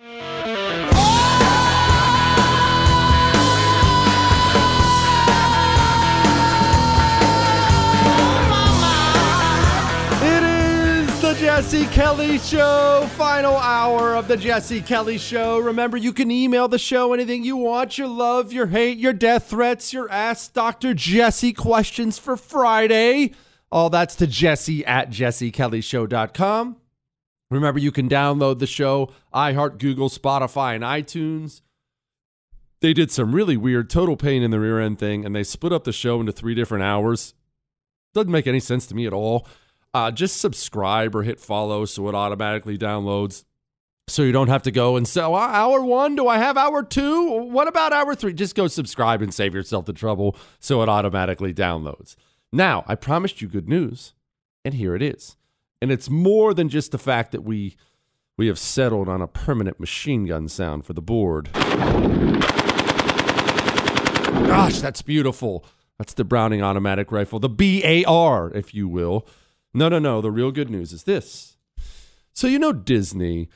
It is the Jesse Kelly Show, final hour of the Jesse Kelly Show. Remember, you can email the show anything you want your love, your hate, your death threats, your Ask Dr. Jesse questions for Friday. All that's to Jesse at jessekellyshow.com. Remember, you can download the show, iHeart, Google, Spotify, and iTunes. They did some really weird total pain in the rear end thing, and they split up the show into three different hours. Doesn't make any sense to me at all. Uh, just subscribe or hit follow so it automatically downloads. So you don't have to go and say, hour one, do I have hour two? What about hour three? Just go subscribe and save yourself the trouble so it automatically downloads. Now, I promised you good news, and here it is. And it's more than just the fact that we we have settled on a permanent machine gun sound for the board. Gosh, that's beautiful. That's the Browning automatic rifle, the BAR, if you will. No, no, no. The real good news is this. So, you know, Disney,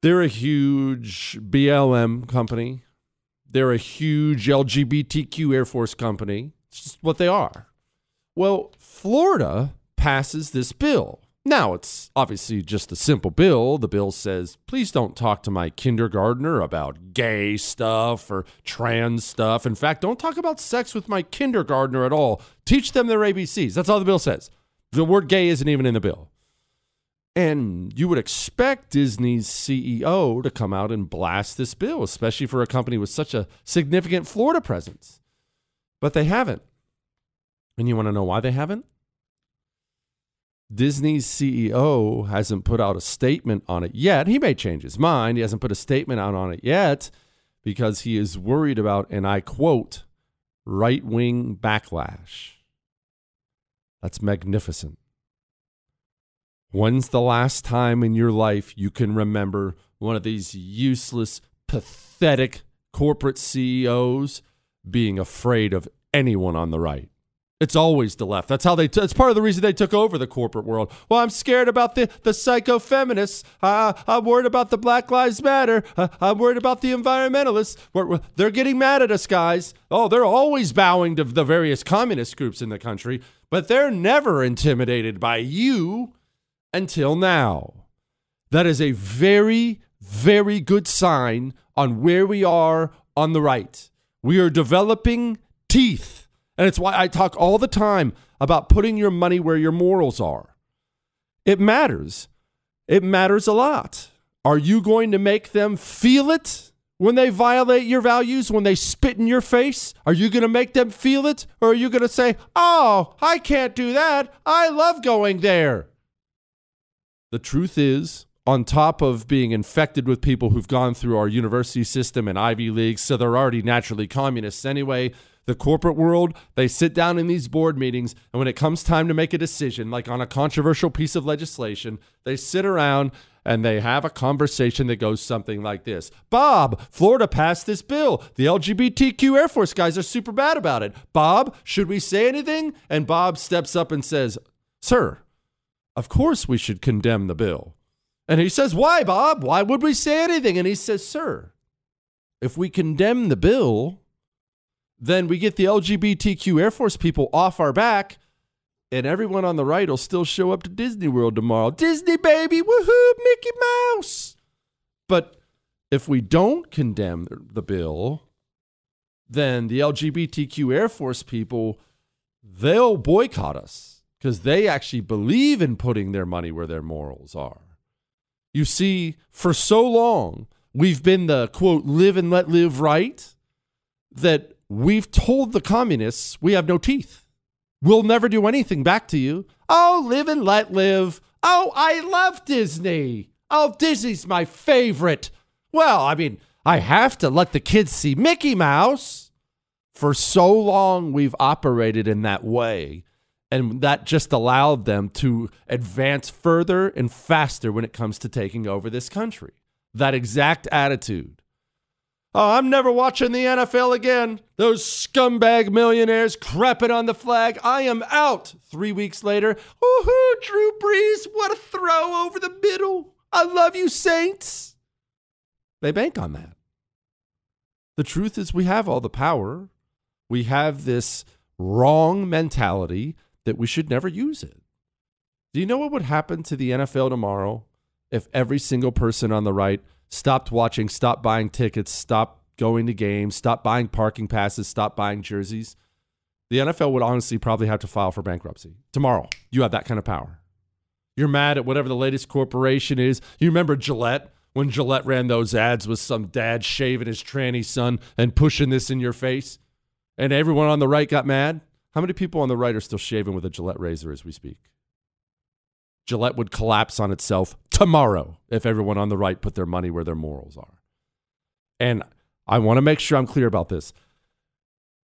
they're a huge BLM company, they're a huge LGBTQ Air Force company. It's just what they are. Well, Florida passes this bill. Now, it's obviously just a simple bill. The bill says, please don't talk to my kindergartner about gay stuff or trans stuff. In fact, don't talk about sex with my kindergartner at all. Teach them their ABCs. That's all the bill says. The word gay isn't even in the bill. And you would expect Disney's CEO to come out and blast this bill, especially for a company with such a significant Florida presence. But they haven't. And you want to know why they haven't? Disney's CEO hasn't put out a statement on it yet. He may change his mind. He hasn't put a statement out on it yet because he is worried about, and I quote, right wing backlash. That's magnificent. When's the last time in your life you can remember one of these useless, pathetic corporate CEOs being afraid of anyone on the right? It's always the left. That's how they. T- that's part of the reason they took over the corporate world. Well, I'm scared about the the psycho feminists. Uh, I'm worried about the Black Lives Matter. Uh, I'm worried about the environmentalists. We're, we're, they're getting mad at us, guys. Oh, they're always bowing to the various communist groups in the country, but they're never intimidated by you until now. That is a very, very good sign on where we are on the right. We are developing teeth. And it's why I talk all the time about putting your money where your morals are. It matters. It matters a lot. Are you going to make them feel it when they violate your values, when they spit in your face? Are you going to make them feel it? Or are you going to say, oh, I can't do that. I love going there? The truth is, on top of being infected with people who've gone through our university system and Ivy Leagues, so they're already naturally communists anyway, the corporate world, they sit down in these board meetings, and when it comes time to make a decision, like on a controversial piece of legislation, they sit around and they have a conversation that goes something like this Bob, Florida passed this bill. The LGBTQ Air Force guys are super bad about it. Bob, should we say anything? And Bob steps up and says, Sir, of course we should condemn the bill. And he says, Why, Bob? Why would we say anything? And he says, Sir, if we condemn the bill, then we get the LGBTQ Air Force people off our back, and everyone on the right will still show up to Disney World tomorrow. Disney, baby, woohoo, Mickey Mouse. But if we don't condemn the bill, then the LGBTQ Air Force people, they'll boycott us because they actually believe in putting their money where their morals are. You see, for so long, we've been the quote, live and let live right that we've told the communists we have no teeth. We'll never do anything back to you. Oh, live and let live. Oh, I love Disney. Oh, Disney's my favorite. Well, I mean, I have to let the kids see Mickey Mouse. For so long, we've operated in that way. And that just allowed them to advance further and faster when it comes to taking over this country. That exact attitude. Oh, I'm never watching the NFL again. Those scumbag millionaires crapping on the flag. I am out. Three weeks later, woohoo, Drew Brees, what a throw over the middle. I love you, Saints. They bank on that. The truth is, we have all the power. We have this wrong mentality that we should never use it. Do you know what would happen to the NFL tomorrow if every single person on the right stopped watching, stopped buying tickets, stopped going to games, stopped buying parking passes, stopped buying jerseys? The NFL would honestly probably have to file for bankruptcy. Tomorrow, you have that kind of power. You're mad at whatever the latest corporation is. You remember Gillette when Gillette ran those ads with some dad shaving his tranny son and pushing this in your face? And everyone on the right got mad? How many people on the right are still shaving with a Gillette razor as we speak? Gillette would collapse on itself tomorrow if everyone on the right put their money where their morals are. And I want to make sure I'm clear about this.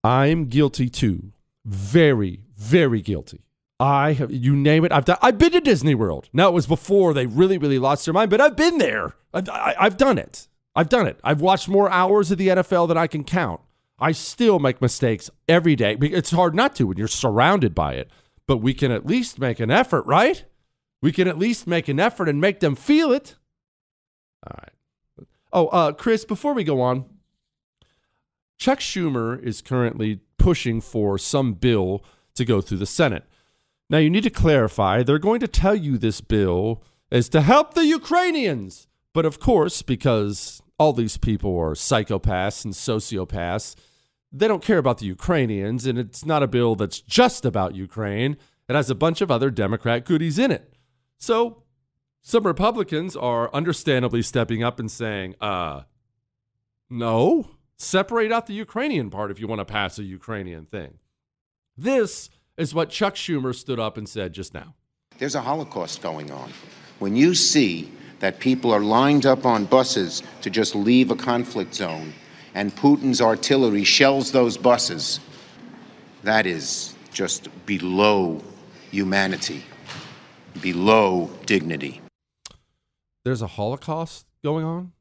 I'm guilty too. Very, very guilty I have, you name it. I've done. I've been to Disney World. Now it was before they really, really lost their mind, but I've been there. I've, I, have done it. I've done it. I've watched more hours of the NFL than I can count. I still make mistakes every day. It's hard not to when you're surrounded by it, but we can at least make an effort, right? We can at least make an effort and make them feel it. All right. Oh, uh, Chris, before we go on, Chuck Schumer is currently pushing for some bill to go through the Senate. Now, you need to clarify they're going to tell you this bill is to help the Ukrainians. But of course, because all these people are psychopaths and sociopaths, they don't care about the Ukrainians. And it's not a bill that's just about Ukraine, it has a bunch of other Democrat goodies in it. So some Republicans are understandably stepping up and saying, uh, no, separate out the Ukrainian part if you want to pass a Ukrainian thing. This is what Chuck Schumer stood up and said just now. There's a Holocaust going on. When you see that people are lined up on buses to just leave a conflict zone and Putin's artillery shells those buses, that is just below humanity, below dignity. There's a Holocaust going on?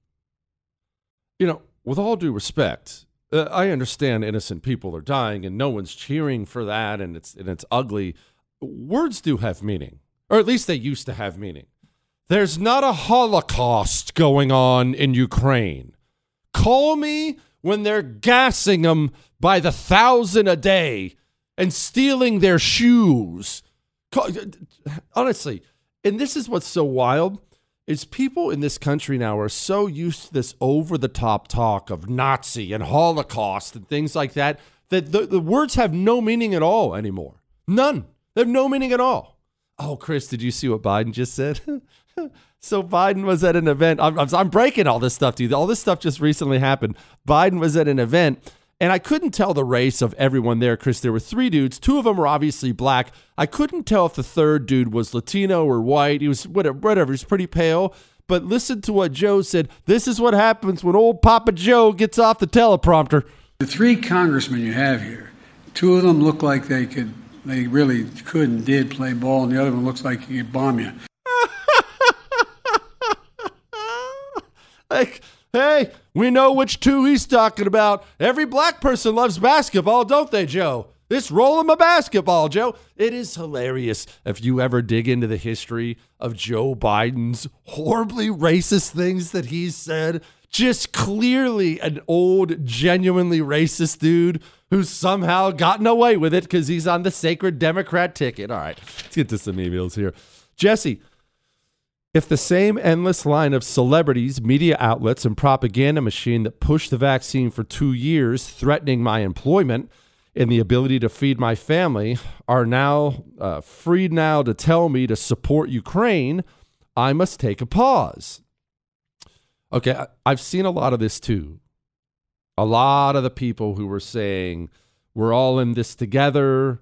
You know, with all due respect, uh, I understand innocent people are dying and no one's cheering for that and it's and it's ugly. Words do have meaning, or at least they used to have meaning. There's not a holocaust going on in Ukraine. Call me when they're gassing them by the thousand a day and stealing their shoes. Honestly, and this is what's so wild is people in this country now are so used to this over the top talk of Nazi and Holocaust and things like that that the, the words have no meaning at all anymore. None. They have no meaning at all. Oh, Chris, did you see what Biden just said? so Biden was at an event. I'm, I'm, breaking all this stuff to you. All this stuff just recently happened. Biden was at an event and I couldn't tell the race of everyone there, Chris. There were three dudes. Two of them were obviously black. I couldn't tell if the third dude was Latino or white. He was whatever, whatever. He's pretty pale. But listen to what Joe said. This is what happens when old Papa Joe gets off the teleprompter. The three congressmen you have here, two of them look like they could, they really could and did play ball, and the other one looks like he could bomb you. like Hey, we know which two he's talking about. Every black person loves basketball, don't they, Joe? This roll him a basketball, Joe. It is hilarious if you ever dig into the history of Joe Biden's horribly racist things that he's said. Just clearly an old, genuinely racist dude who's somehow gotten away with it because he's on the sacred Democrat ticket. All right, let's get to some emails here. Jesse, If the same endless line of celebrities, media outlets, and propaganda machine that pushed the vaccine for two years, threatening my employment and the ability to feed my family, are now uh, freed now to tell me to support Ukraine, I must take a pause. Okay, I've seen a lot of this too. A lot of the people who were saying, we're all in this together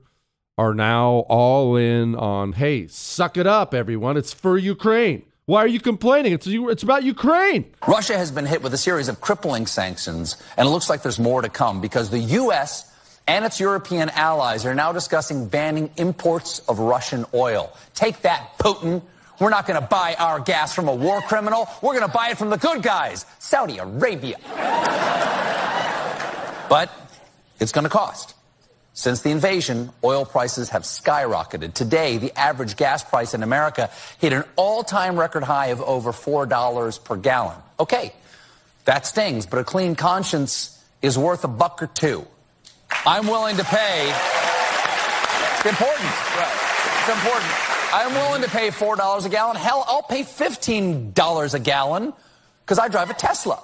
are now all in on, hey, suck it up, everyone. It's for Ukraine. Why are you complaining? It's, it's about Ukraine. Russia has been hit with a series of crippling sanctions, and it looks like there's more to come because the U.S. and its European allies are now discussing banning imports of Russian oil. Take that, Putin. We're not going to buy our gas from a war criminal. We're going to buy it from the good guys, Saudi Arabia. but it's going to cost. Since the invasion, oil prices have skyrocketed. Today, the average gas price in America hit an all time record high of over $4 per gallon. Okay, that stings, but a clean conscience is worth a buck or two. I'm willing to pay. It's important. It's important. I'm willing to pay $4 a gallon. Hell, I'll pay $15 a gallon because I drive a Tesla.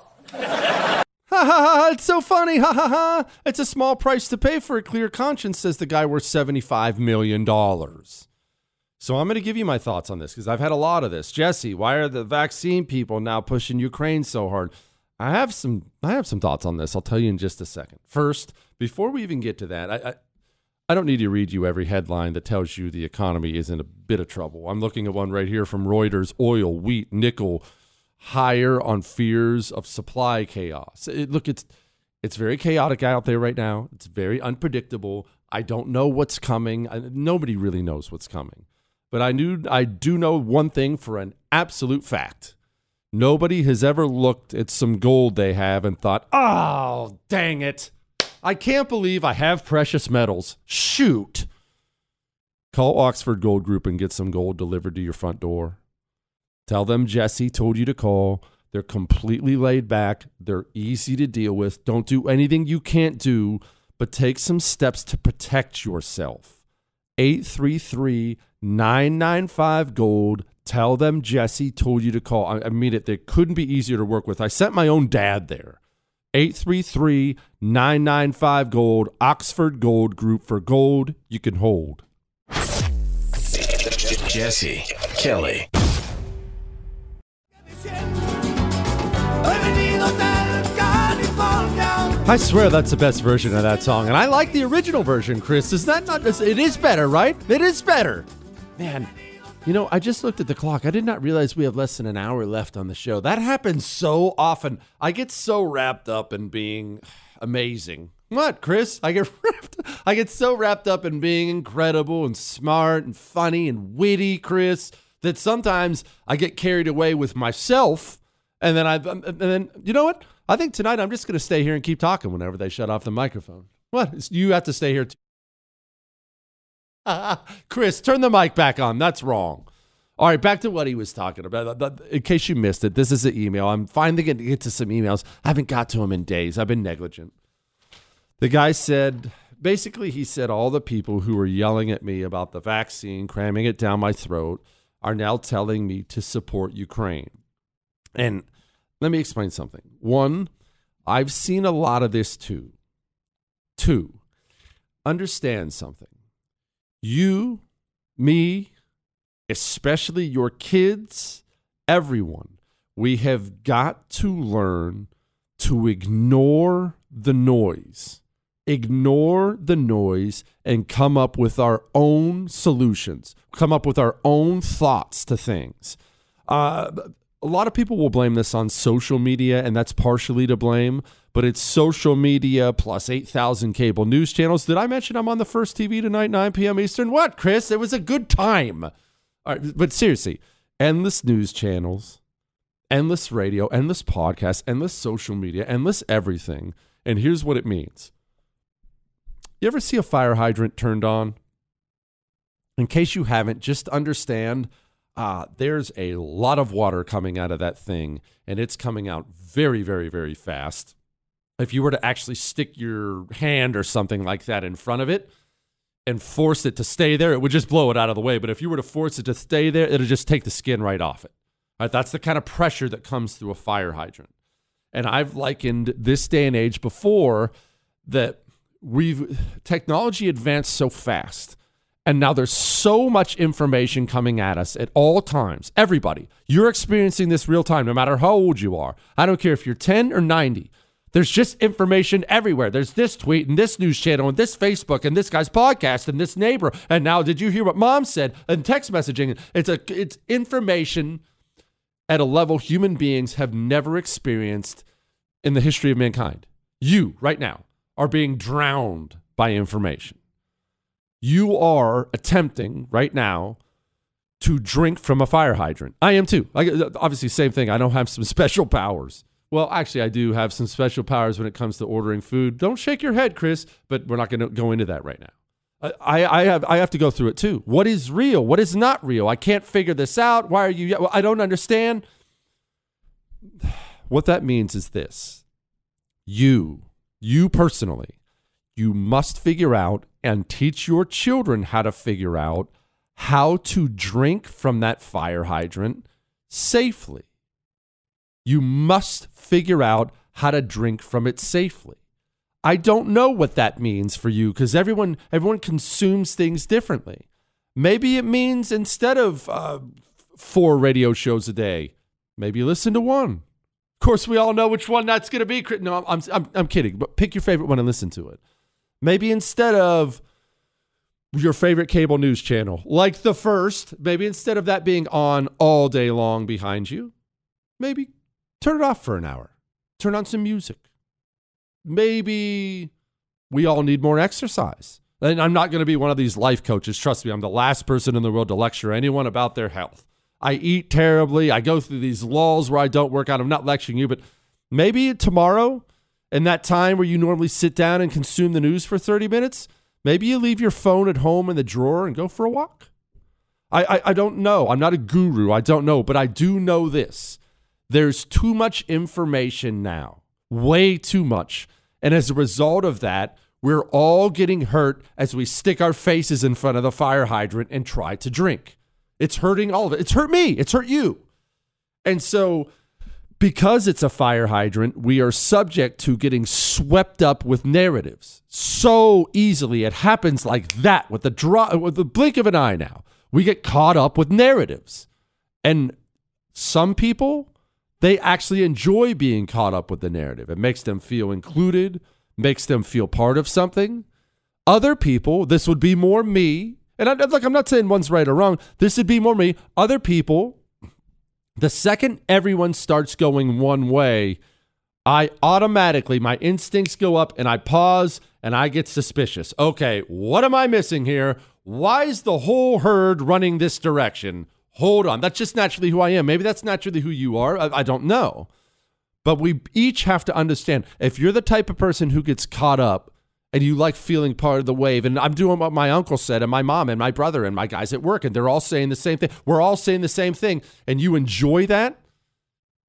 Ha ha ha, it's so funny. Ha ha ha. It's a small price to pay for a clear conscience, says the guy worth $75 million. So I'm going to give you my thoughts on this because I've had a lot of this. Jesse, why are the vaccine people now pushing Ukraine so hard? I have some I have some thoughts on this. I'll tell you in just a second. First, before we even get to that, I, I I don't need to read you every headline that tells you the economy is in a bit of trouble. I'm looking at one right here from Reuters oil, wheat, nickel, higher on fears of supply chaos. It, look, it's it's very chaotic out there right now. It's very unpredictable. I don't know what's coming. I, nobody really knows what's coming. But I knew I do know one thing for an absolute fact. Nobody has ever looked at some gold they have and thought, "Oh, dang it. I can't believe I have precious metals. Shoot." Call Oxford Gold Group and get some gold delivered to your front door. Tell them Jesse told you to call. They're completely laid back. They're easy to deal with. Don't do anything you can't do, but take some steps to protect yourself. 833 995 Gold. Tell them Jesse told you to call. I, mean it. They couldn't be easier to work with. I sent my own dad there. 833 995 Gold. Oxford Gold Group for gold you can hold. Jesse Kelly. I swear that's the best version of that song, and I like the original version. Chris, is that not? It is better, right? It is better. Man, you know, I just looked at the clock. I did not realize we have less than an hour left on the show. That happens so often. I get so wrapped up in being amazing. What, Chris? I get wrapped, I get so wrapped up in being incredible and smart and funny and witty, Chris, that sometimes I get carried away with myself, and then I um, and then you know what? I think tonight I'm just going to stay here and keep talking whenever they shut off the microphone. What? You have to stay here too. Chris, turn the mic back on. That's wrong. All right, back to what he was talking about. In case you missed it, this is an email. I'm finally going to get to some emails. I haven't got to them in days. I've been negligent. The guy said, basically, he said all the people who were yelling at me about the vaccine, cramming it down my throat, are now telling me to support Ukraine. And let me explain something. One, I've seen a lot of this too. Two, understand something. You, me, especially your kids, everyone, we have got to learn to ignore the noise. Ignore the noise and come up with our own solutions, come up with our own thoughts to things. Uh, a lot of people will blame this on social media, and that's partially to blame, but it's social media plus 8,000 cable news channels. Did I mention I'm on the first TV tonight, 9 p.m. Eastern? What, Chris? It was a good time. All right, but seriously, endless news channels, endless radio, endless podcasts, endless social media, endless everything. And here's what it means You ever see a fire hydrant turned on? In case you haven't, just understand uh, there's a lot of water coming out of that thing, and it's coming out very, very, very fast. If you were to actually stick your hand or something like that in front of it and force it to stay there, it would just blow it out of the way. But if you were to force it to stay there, it'll just take the skin right off it. Right? That's the kind of pressure that comes through a fire hydrant. And I've likened this day and age before that we've technology advanced so fast. And now there's so much information coming at us at all times. Everybody, you're experiencing this real time, no matter how old you are. I don't care if you're 10 or 90. There's just information everywhere. There's this tweet and this news channel and this Facebook and this guy's podcast and this neighbor. And now, did you hear what mom said? And text messaging. It's a it's information at a level human beings have never experienced in the history of mankind. You right now are being drowned by information. You are attempting right now to drink from a fire hydrant. I am too. I, obviously, same thing. I don't have some special powers. Well, actually, I do have some special powers when it comes to ordering food. Don't shake your head, Chris, but we're not going to go into that right now. I, I have I have to go through it too. What is real? What is not real? I can't figure this out. Why are you? I don't understand. What that means is this: you, you personally, you must figure out and teach your children how to figure out how to drink from that fire hydrant safely. You must figure out how to drink from it safely. I don't know what that means for you because everyone everyone consumes things differently. Maybe it means instead of uh, four radio shows a day, maybe listen to one. Of course, we all know which one that's going to be. No, I'm, I'm, I'm kidding, but pick your favorite one and listen to it. Maybe instead of your favorite cable news channel, like the first, maybe instead of that being on all day long behind you, maybe turn it off for an hour. Turn on some music. Maybe we all need more exercise. And I'm not going to be one of these life coaches. Trust me, I'm the last person in the world to lecture anyone about their health. I eat terribly. I go through these lulls where I don't work out. I'm not lecturing you, but maybe tomorrow in that time where you normally sit down and consume the news for 30 minutes, maybe you leave your phone at home in the drawer and go for a walk. I, I, I don't know. I'm not a guru. I don't know, but I do know this. There's too much information now, way too much. And as a result of that, we're all getting hurt as we stick our faces in front of the fire hydrant and try to drink. It's hurting all of it. It's hurt me. It's hurt you. And so because it's a fire hydrant, we are subject to getting swept up with narratives so easily. It happens like that with the draw, with the blink of an eye. Now we get caught up with narratives, and some people they actually enjoy being caught up with the narrative. It makes them feel included, makes them feel part of something. Other people, this would be more me. And I, look, I'm not saying one's right or wrong. This would be more me. Other people the second everyone starts going one way, I automatically, my instincts go up and I pause and I get suspicious. Okay, what am I missing here? Why is the whole herd running this direction? Hold on. That's just naturally who I am. Maybe that's naturally who you are. I, I don't know. But we each have to understand if you're the type of person who gets caught up and you like feeling part of the wave. And I'm doing what my uncle said, and my mom, and my brother, and my guys at work, and they're all saying the same thing. We're all saying the same thing, and you enjoy that.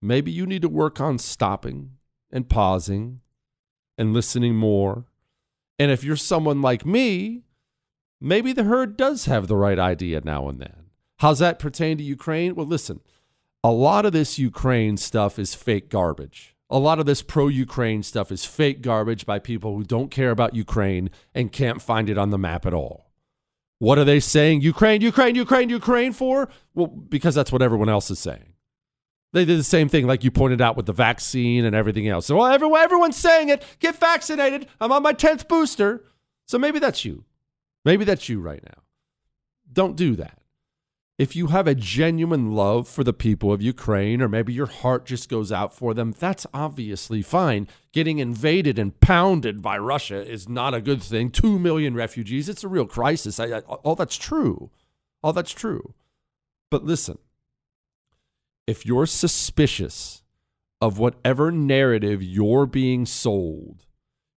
Maybe you need to work on stopping and pausing and listening more. And if you're someone like me, maybe the herd does have the right idea now and then. How's that pertain to Ukraine? Well, listen, a lot of this Ukraine stuff is fake garbage a lot of this pro Ukraine stuff is fake garbage by people who don't care about Ukraine and can't find it on the map at all. What are they saying? Ukraine, Ukraine, Ukraine, Ukraine for? Well, because that's what everyone else is saying. They did the same thing, like you pointed out with the vaccine and everything else. So well, everyone, everyone's saying it. Get vaccinated. I'm on my 10th booster. So maybe that's you. Maybe that's you right now. Don't do that if you have a genuine love for the people of Ukraine, or maybe your heart just goes out for them, that's obviously fine. Getting invaded and pounded by Russia is not a good thing. Two million refugees, it's a real crisis. I, I, all that's true. All that's true. But listen, if you're suspicious of whatever narrative you're being sold,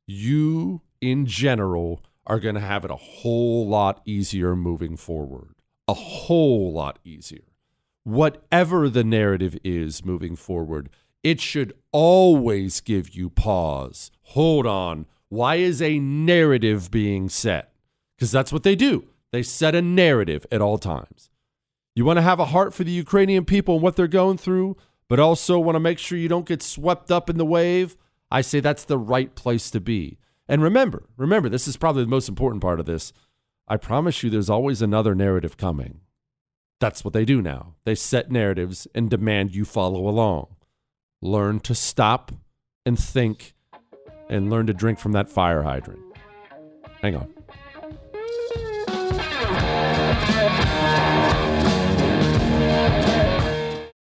you in general are going to have it a whole lot easier moving forward a whole lot easier. Whatever the narrative is moving forward, it should always give you pause. Hold on. Why is a narrative being set? Because that's what they do. They set a narrative at all times. You want to have a heart for the Ukrainian people and what they're going through, but also want to make sure you don't get swept up in the wave. I say that's the right place to be. And remember, remember, this is probably the most important part of this. I promise you, there's always another narrative coming. That's what they do now. They set narratives and demand you follow along. Learn to stop and think and learn to drink from that fire hydrant. Hang on.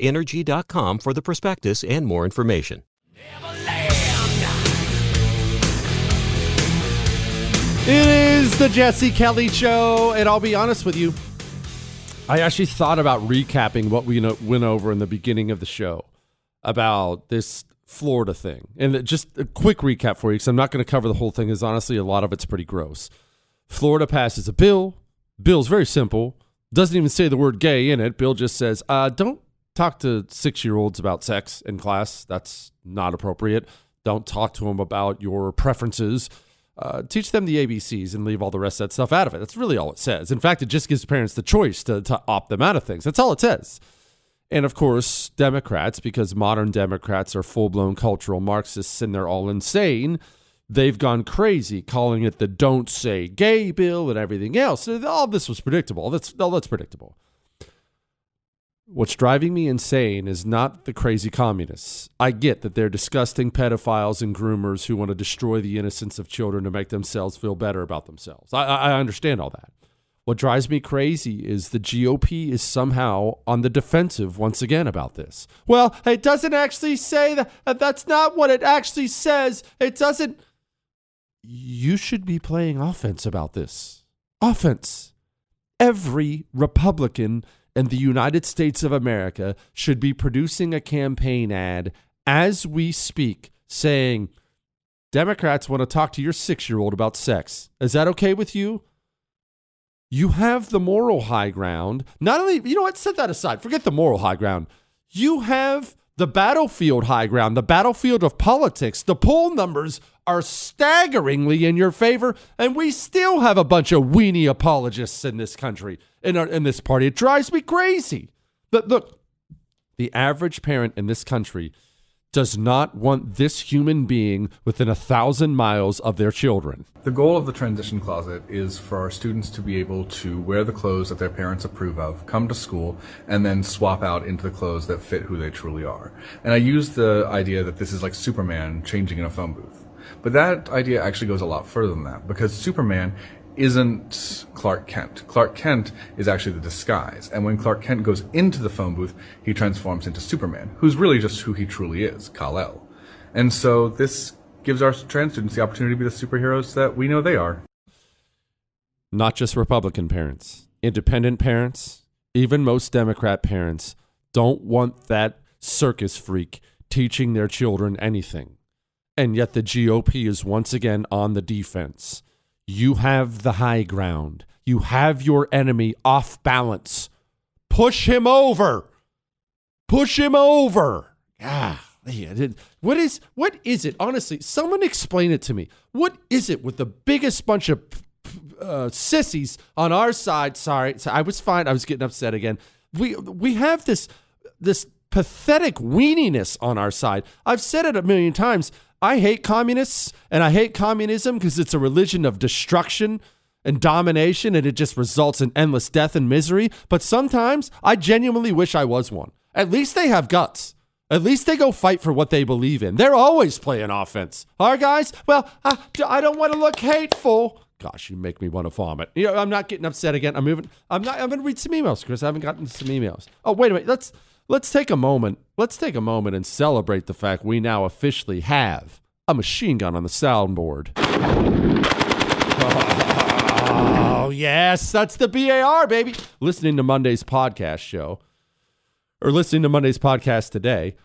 energy.com for the prospectus and more information. It is the Jesse Kelly Show, and I'll be honest with you. I actually thought about recapping what we went over in the beginning of the show about this Florida thing. And just a quick recap for you, because I'm not going to cover the whole thing, because honestly a lot of it's pretty gross. Florida passes a bill. Bill's very simple. Doesn't even say the word gay in it. Bill just says, uh, don't talk to six year olds about sex in class. That's not appropriate. Don't talk to them about your preferences. Uh, teach them the ABCs and leave all the rest of that stuff out of it. That's really all it says. In fact, it just gives parents the choice to, to opt them out of things. That's all it says. And of course, Democrats, because modern Democrats are full blown cultural Marxists and they're all insane, they've gone crazy calling it the don't say gay bill and everything else. All this was predictable. That's, all that's predictable. What's driving me insane is not the crazy communists. I get that they're disgusting pedophiles and groomers who want to destroy the innocence of children to make themselves feel better about themselves. I, I understand all that. What drives me crazy is the GOP is somehow on the defensive once again about this. Well, it doesn't actually say that. That's not what it actually says. It doesn't. You should be playing offense about this. Offense. Every Republican and the United States of America should be producing a campaign ad as we speak saying, Democrats want to talk to your six year old about sex. Is that okay with you? You have the moral high ground. Not only, you know what, set that aside. Forget the moral high ground. You have the battlefield high ground, the battlefield of politics. The poll numbers are staggeringly in your favor, and we still have a bunch of weenie apologists in this country, in, our, in this party. It drives me crazy. But look, the average parent in this country does not want this human being within a thousand miles of their children. The goal of the transition closet is for our students to be able to wear the clothes that their parents approve of, come to school, and then swap out into the clothes that fit who they truly are. And I use the idea that this is like Superman changing in a phone booth. But that idea actually goes a lot further than that because Superman isn't Clark Kent. Clark Kent is actually the disguise. And when Clark Kent goes into the phone booth, he transforms into Superman, who's really just who he truly is, Kal-El. And so this gives our trans students the opportunity to be the superheroes that we know they are. Not just Republican parents, independent parents, even most Democrat parents don't want that circus freak teaching their children anything. And yet the GOP is once again on the defense. You have the high ground. You have your enemy off balance. Push him over. Push him over. Ah, what is what is it? Honestly, someone explain it to me. What is it with the biggest bunch of uh, sissies on our side. Sorry, I was fine. I was getting upset again. We we have this this pathetic weeniness on our side. I've said it a million times. I hate communists and I hate communism because it's a religion of destruction and domination and it just results in endless death and misery. But sometimes I genuinely wish I was one. At least they have guts. At least they go fight for what they believe in. They're always playing offense. Our guys, well, I, I don't want to look hateful. Gosh, you make me want to vomit. You know, I'm not getting upset again. I'm moving. I'm not. I'm going to read some emails, Chris. I haven't gotten some emails. Oh, wait a minute. Let's let's take a moment. Let's take a moment and celebrate the fact we now officially have a machine gun on the soundboard. Oh, yes, that's the BAR, baby. Listening to Monday's podcast show, or listening to Monday's podcast today,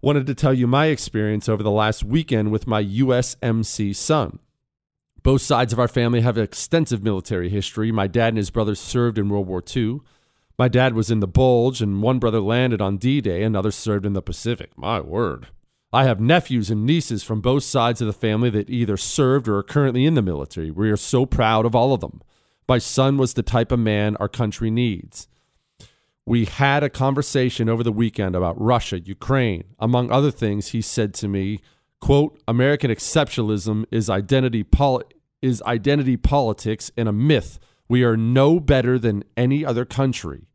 wanted to tell you my experience over the last weekend with my USMC son. Both sides of our family have extensive military history. My dad and his brothers served in World War II. My dad was in the Bulge, and one brother landed on D Day, another served in the Pacific. My word. I have nephews and nieces from both sides of the family that either served or are currently in the military. We are so proud of all of them. My son was the type of man our country needs. We had a conversation over the weekend about Russia, Ukraine. Among other things, he said to me, quote, American exceptionalism is identity poli- is identity politics and a myth. We are no better than any other country.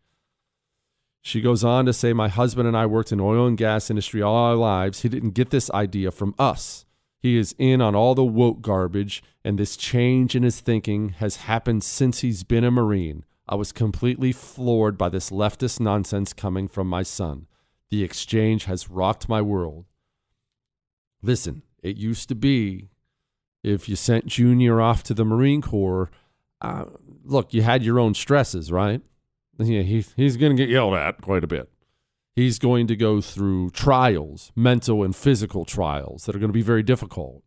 She goes on to say, My husband and I worked in oil and gas industry all our lives. He didn't get this idea from us. He is in on all the woke garbage, and this change in his thinking has happened since he's been a Marine. I was completely floored by this leftist nonsense coming from my son. The exchange has rocked my world. Listen, it used to be if you sent Junior off to the Marine Corps, uh, look, you had your own stresses, right? Yeah, he, he's going to get yelled at quite a bit. He's going to go through trials, mental and physical trials that are going to be very difficult.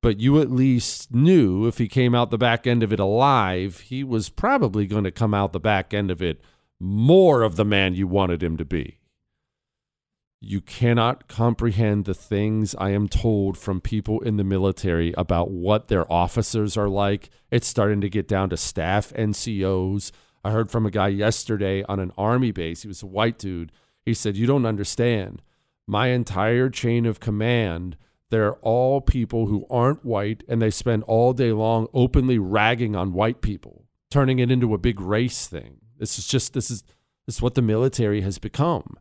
But you at least knew if he came out the back end of it alive, he was probably going to come out the back end of it more of the man you wanted him to be. You cannot comprehend the things I am told from people in the military about what their officers are like. It's starting to get down to staff NCOs. I heard from a guy yesterday on an army base. He was a white dude. He said, You don't understand. My entire chain of command, they're all people who aren't white, and they spend all day long openly ragging on white people, turning it into a big race thing. This is just, this is, this is what the military has become.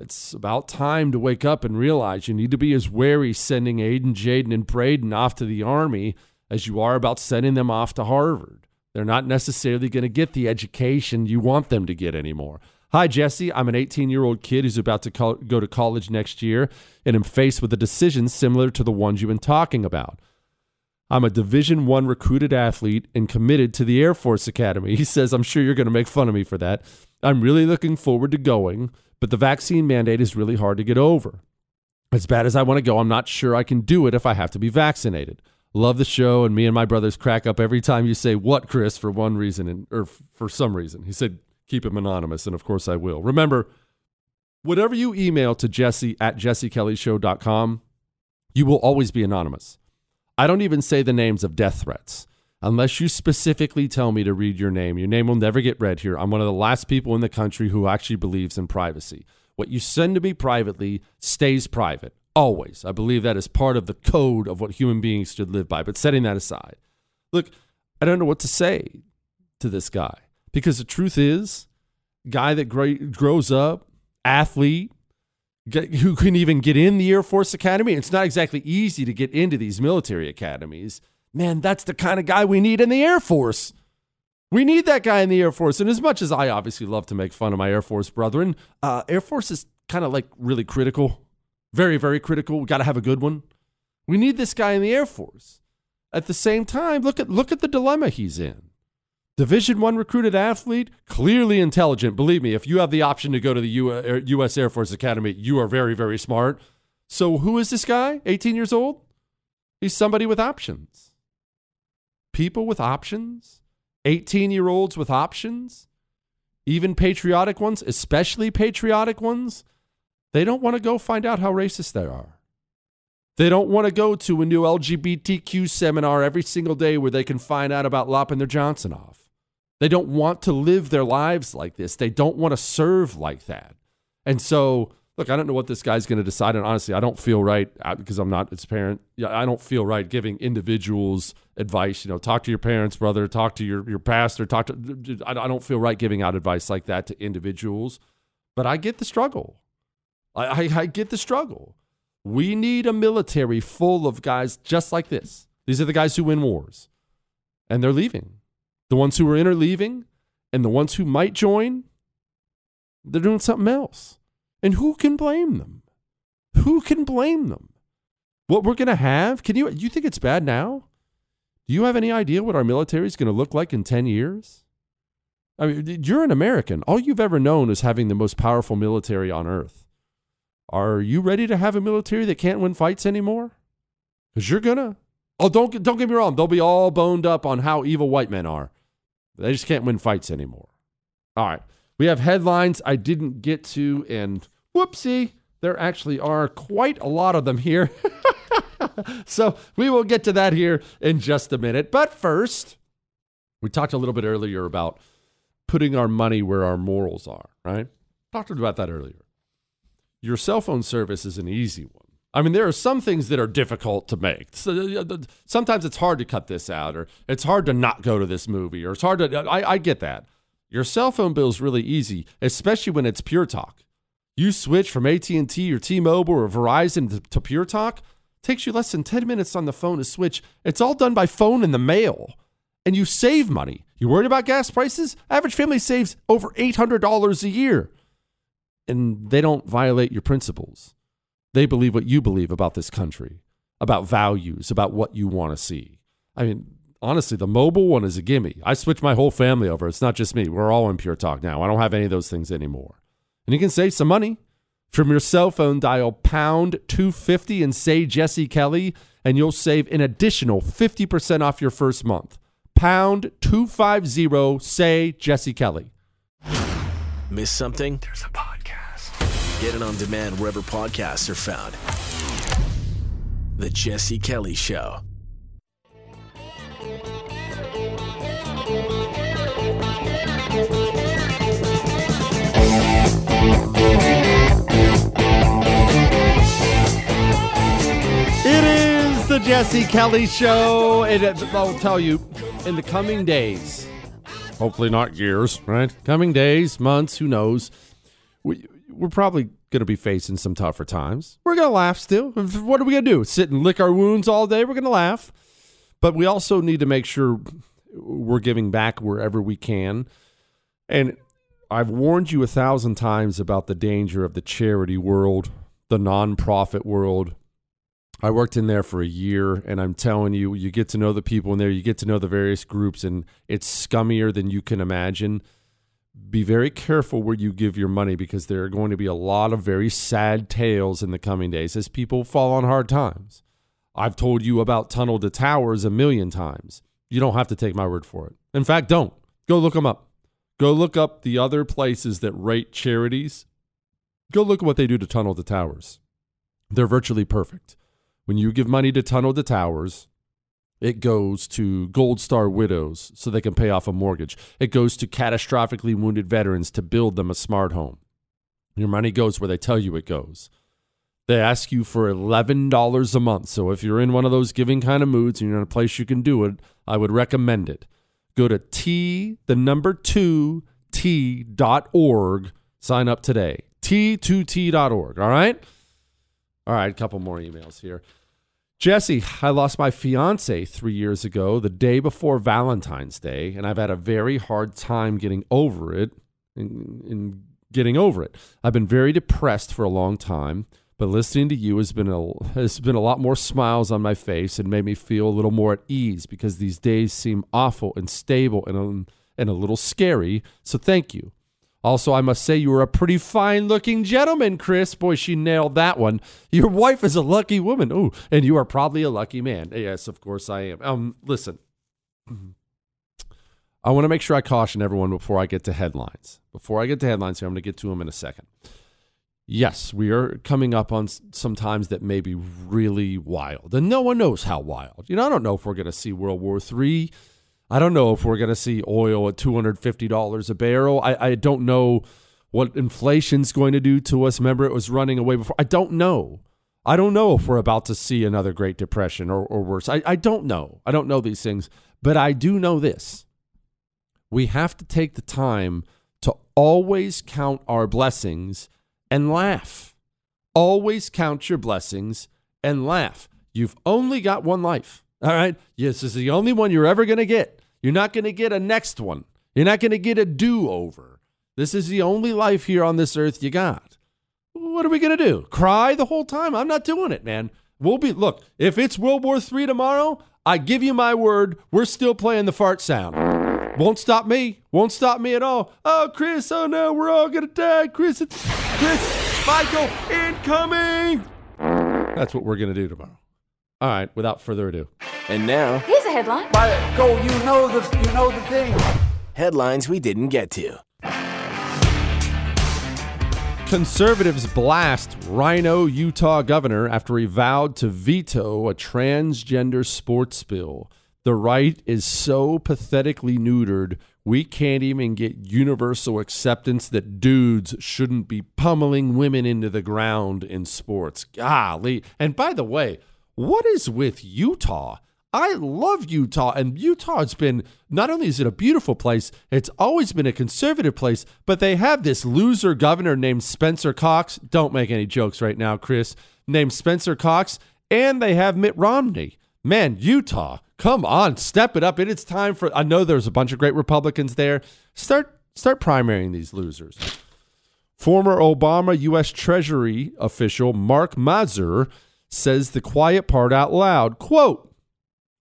It's about time to wake up and realize you need to be as wary sending Aiden, Jaden, and Braden off to the Army as you are about sending them off to Harvard. They're not necessarily going to get the education you want them to get anymore. Hi, Jesse. I'm an 18 year old kid who's about to co- go to college next year and am faced with a decision similar to the ones you've been talking about. I'm a Division One recruited athlete and committed to the Air Force Academy. He says, I'm sure you're going to make fun of me for that. I'm really looking forward to going, but the vaccine mandate is really hard to get over. As bad as I want to go, I'm not sure I can do it if I have to be vaccinated. Love the show, and me and my brothers crack up every time you say "what, Chris" for one reason and or for some reason. He said, "Keep him anonymous," and of course I will. Remember, whatever you email to Jesse at jessekellyshow.com, you will always be anonymous. I don't even say the names of death threats unless you specifically tell me to read your name. Your name will never get read here. I'm one of the last people in the country who actually believes in privacy. What you send to me privately stays private, always. I believe that is part of the code of what human beings should live by. But setting that aside, look, I don't know what to say to this guy because the truth is, guy that grows up, athlete, who can even get in the Air Force Academy. It's not exactly easy to get into these military academies man, that's the kind of guy we need in the Air Force. We need that guy in the Air Force. And as much as I obviously love to make fun of my Air Force brethren, uh, Air Force is kind of like really critical, very, very critical. We got to have a good one. We need this guy in the Air Force. At the same time, look at look at the dilemma he's in. Division one recruited athlete, clearly intelligent. Believe me, if you have the option to go to the U.S. Air Force Academy, you are very, very smart. So who is this guy? 18 years old? He's somebody with options people with options, 18 year olds with options, even patriotic ones, especially patriotic ones, they don't want to go find out how racist they are. They don't want to go to a new LGBTQ seminar every single day where they can find out about lopping their Johnson off. They don't want to live their lives like this. They don't want to serve like that. And so, look, I don't know what this guy's going to decide. And honestly, I don't feel right uh, because I'm not its parent. Yeah, I don't feel right giving individuals advice. You know, talk to your parents, brother, talk to your, your pastor, talk to, I don't feel right giving out advice like that to individuals. But I get the struggle. I, I, I get the struggle. We need a military full of guys just like this. These are the guys who win wars. And they're leaving. The ones who are in are leaving, and the ones who might join, they're doing something else. And who can blame them? Who can blame them? What we're going to have? Can you you think it's bad now? Do you have any idea what our military is going to look like in 10 years? I mean, you're an American. All you've ever known is having the most powerful military on earth. Are you ready to have a military that can't win fights anymore? Because you're gonna. Oh, don't don't get me wrong. They'll be all boned up on how evil white men are. They just can't win fights anymore. All right, we have headlines I didn't get to, and whoopsie, there actually are quite a lot of them here. so we will get to that here in just a minute. But first, we talked a little bit earlier about putting our money where our morals are. Right? Talked about that earlier your cell phone service is an easy one. I mean, there are some things that are difficult to make. So, uh, uh, sometimes it's hard to cut this out, or it's hard to not go to this movie, or it's hard to. I, I get that. Your cell phone bill is really easy, especially when it's Pure Talk. You switch from AT and T or T-Mobile or Verizon to, to Pure Talk. Takes you less than ten minutes on the phone to switch. It's all done by phone in the mail, and you save money. You worried about gas prices? Average family saves over eight hundred dollars a year and they don't violate your principles. They believe what you believe about this country, about values, about what you want to see. I mean, honestly, the mobile one is a gimme. I switched my whole family over. It's not just me. We're all in Pure Talk now. I don't have any of those things anymore. And you can save some money. From your cell phone, dial pound 250 and say Jesse Kelly, and you'll save an additional 50% off your first month. Pound 250, say Jesse Kelly. Miss something? There's a podcast Get it on demand wherever podcasts are found. The Jesse Kelly Show. Jesse Kelly Show. And uh, I'll tell you, in the coming days, hopefully not years, right? Coming days, months, who knows? We, we're probably going to be facing some tougher times. We're going to laugh still. What are we going to do? Sit and lick our wounds all day? We're going to laugh. But we also need to make sure we're giving back wherever we can. And I've warned you a thousand times about the danger of the charity world, the nonprofit world. I worked in there for a year, and I'm telling you, you get to know the people in there, you get to know the various groups, and it's scummier than you can imagine be very careful where you give your money because there are going to be a lot of very sad tales in the coming days as people fall on hard times. I've told you about Tunnel to Towers a million times. You don't have to take my word for it. In fact, don't. Go look them up. Go look up the other places that rate charities. Go look at what they do to Tunnel to Towers. They're virtually perfect. When you give money to Tunnel to Towers, it goes to Gold Star widows so they can pay off a mortgage. It goes to catastrophically wounded veterans to build them a smart home. Your money goes where they tell you it goes. They ask you for $11 a month. So if you're in one of those giving kind of moods and you're in a place you can do it, I would recommend it. Go to T, the number two, T dot org. Sign up today. T2T.org. All right? All right, a couple more emails here. Jesse, I lost my fiance three years ago, the day before Valentine's Day, and I've had a very hard time getting over it and, getting over it. I've been very depressed for a long time, but listening to you has been a has been a lot more smiles on my face and made me feel a little more at ease because these days seem awful and stable and and a little scary. So thank you. Also, I must say you are a pretty fine looking gentleman, Chris. Boy, she nailed that one. Your wife is a lucky woman. Ooh, and you are probably a lucky man. Yes, of course I am. Um, listen. I want to make sure I caution everyone before I get to headlines. Before I get to headlines here, I'm going to get to them in a second. yes, we are coming up on some times that may be really wild, and no one knows how wild. You know, I don't know if we're going to see World War III. I don't know if we're going to see oil at two hundred fifty dollars a barrel. I, I don't know what inflation's going to do to us. Remember, it was running away before. I don't know. I don't know if we're about to see another Great Depression or, or worse. I, I don't know. I don't know these things, but I do know this. We have to take the time to always count our blessings and laugh. Always count your blessings and laugh. You've only got one life. All right. This is the only one you're ever going to get. You're not going to get a next one. You're not going to get a do over. This is the only life here on this earth you got. What are we going to do? Cry the whole time? I'm not doing it, man. We'll be, look, if it's World War III tomorrow, I give you my word, we're still playing the fart sound. Won't stop me. Won't stop me at all. Oh, Chris, oh no, we're all going to die. Chris, it's, Chris, Michael, incoming. That's what we're going to do tomorrow. All right, without further ado. And now, a headline. Go, you know the you know the thing. headlines we didn't get to. Conservatives blast RINO, Utah governor after he vowed to veto a transgender sports bill. The right is so pathetically neutered, we can't even get universal acceptance that dudes shouldn't be pummeling women into the ground in sports. Golly. And by the way, what is with Utah? I love Utah, and Utah has been not only is it a beautiful place, it's always been a conservative place, but they have this loser governor named Spencer Cox. Don't make any jokes right now, Chris. Named Spencer Cox, and they have Mitt Romney. Man, Utah, come on, step it up. It is time for. I know there's a bunch of great Republicans there. Start start primarying these losers. Former Obama U.S. Treasury official Mark Mazur says the quiet part out loud. Quote,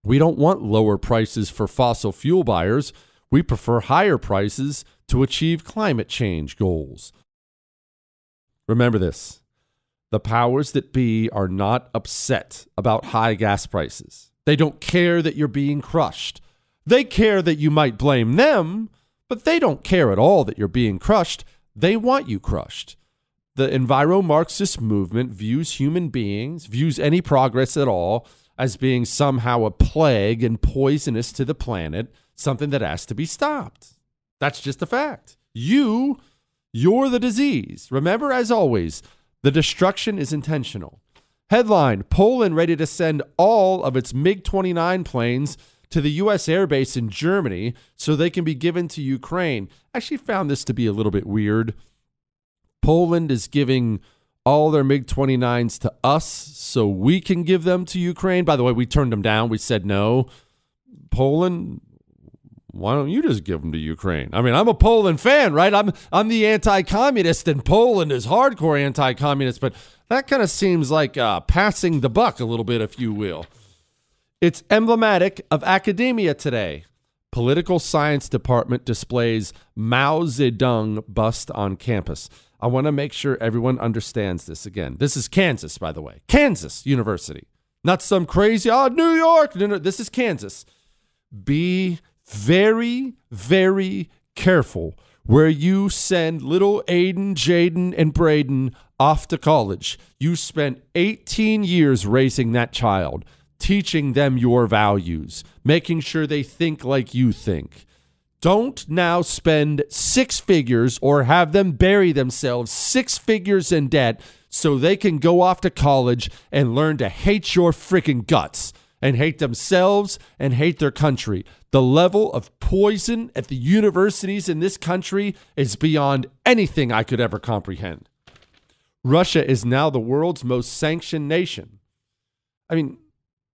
we don't want lower prices for fossil fuel buyers. We prefer higher prices to achieve climate change goals. Remember this the powers that be are not upset about high gas prices. They don't care that you're being crushed. They care that you might blame them, but they don't care at all that you're being crushed. They want you crushed. The enviro Marxist movement views human beings, views any progress at all, as being somehow a plague and poisonous to the planet, something that has to be stopped. That's just a fact. You, you're the disease. Remember, as always, the destruction is intentional. Headline Poland ready to send all of its MiG 29 planes to the U.S. airbase in Germany so they can be given to Ukraine. I Actually, found this to be a little bit weird. Poland is giving all their MiG 29s to us so we can give them to Ukraine. By the way, we turned them down. We said no. Poland, why don't you just give them to Ukraine? I mean, I'm a Poland fan, right? I'm I'm the anti-communist, and Poland is hardcore anti-communist. But that kind of seems like uh, passing the buck a little bit, if you will. It's emblematic of academia today. Political science department displays Mao Zedong bust on campus. I want to make sure everyone understands this again. This is Kansas, by the way. Kansas University. Not some crazy, oh, New York. No, no, this is Kansas. Be very, very careful where you send little Aiden, Jaden, and Braden off to college. You spent 18 years raising that child, teaching them your values, making sure they think like you think. Don't now spend six figures or have them bury themselves six figures in debt so they can go off to college and learn to hate your freaking guts and hate themselves and hate their country. The level of poison at the universities in this country is beyond anything I could ever comprehend. Russia is now the world's most sanctioned nation. I mean,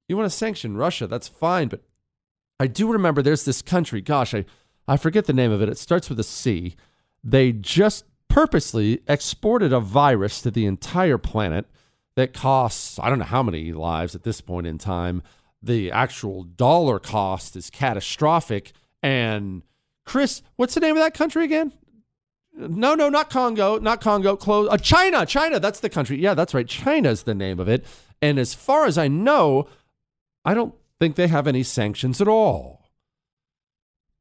you want to sanction Russia, that's fine, but I do remember there's this country, gosh, I, I forget the name of it. It starts with a C. They just purposely exported a virus to the entire planet that costs, I don't know how many lives at this point in time. The actual dollar cost is catastrophic. And Chris, what's the name of that country again? No, no, not Congo, not Congo. Close. Uh, China, China. That's the country. Yeah, that's right. China's the name of it. And as far as I know, I don't think they have any sanctions at all.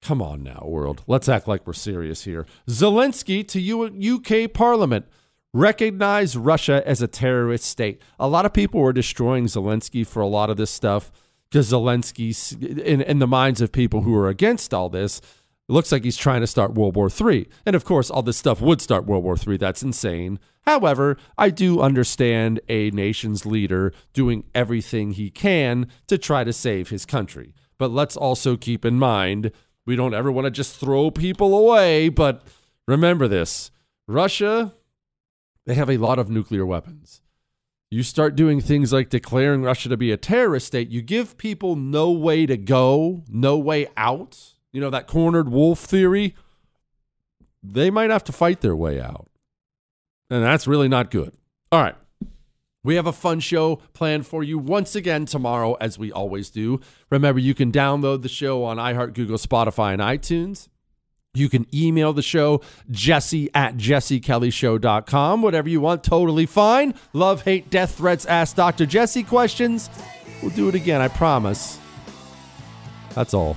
Come on now, world. Let's act like we're serious here. Zelensky to U- UK Parliament. recognize Russia as a terrorist state. A lot of people were destroying Zelensky for a lot of this stuff because Zelensky, in, in the minds of people who are against all this. Looks like he's trying to start World War III. And of course, all this stuff would start World War III. That's insane. However, I do understand a nation's leader doing everything he can to try to save his country. But let's also keep in mind we don't ever want to just throw people away. But remember this Russia, they have a lot of nuclear weapons. You start doing things like declaring Russia to be a terrorist state, you give people no way to go, no way out. You know, that cornered wolf theory. They might have to fight their way out. And that's really not good. All right. We have a fun show planned for you once again tomorrow, as we always do. Remember, you can download the show on iHeart, Google, Spotify, and iTunes. You can email the show, jesse at jessekellyshow.com. Whatever you want, totally fine. Love, hate, death threats, ask Dr. Jesse questions. We'll do it again, I promise. That's all.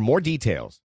more details.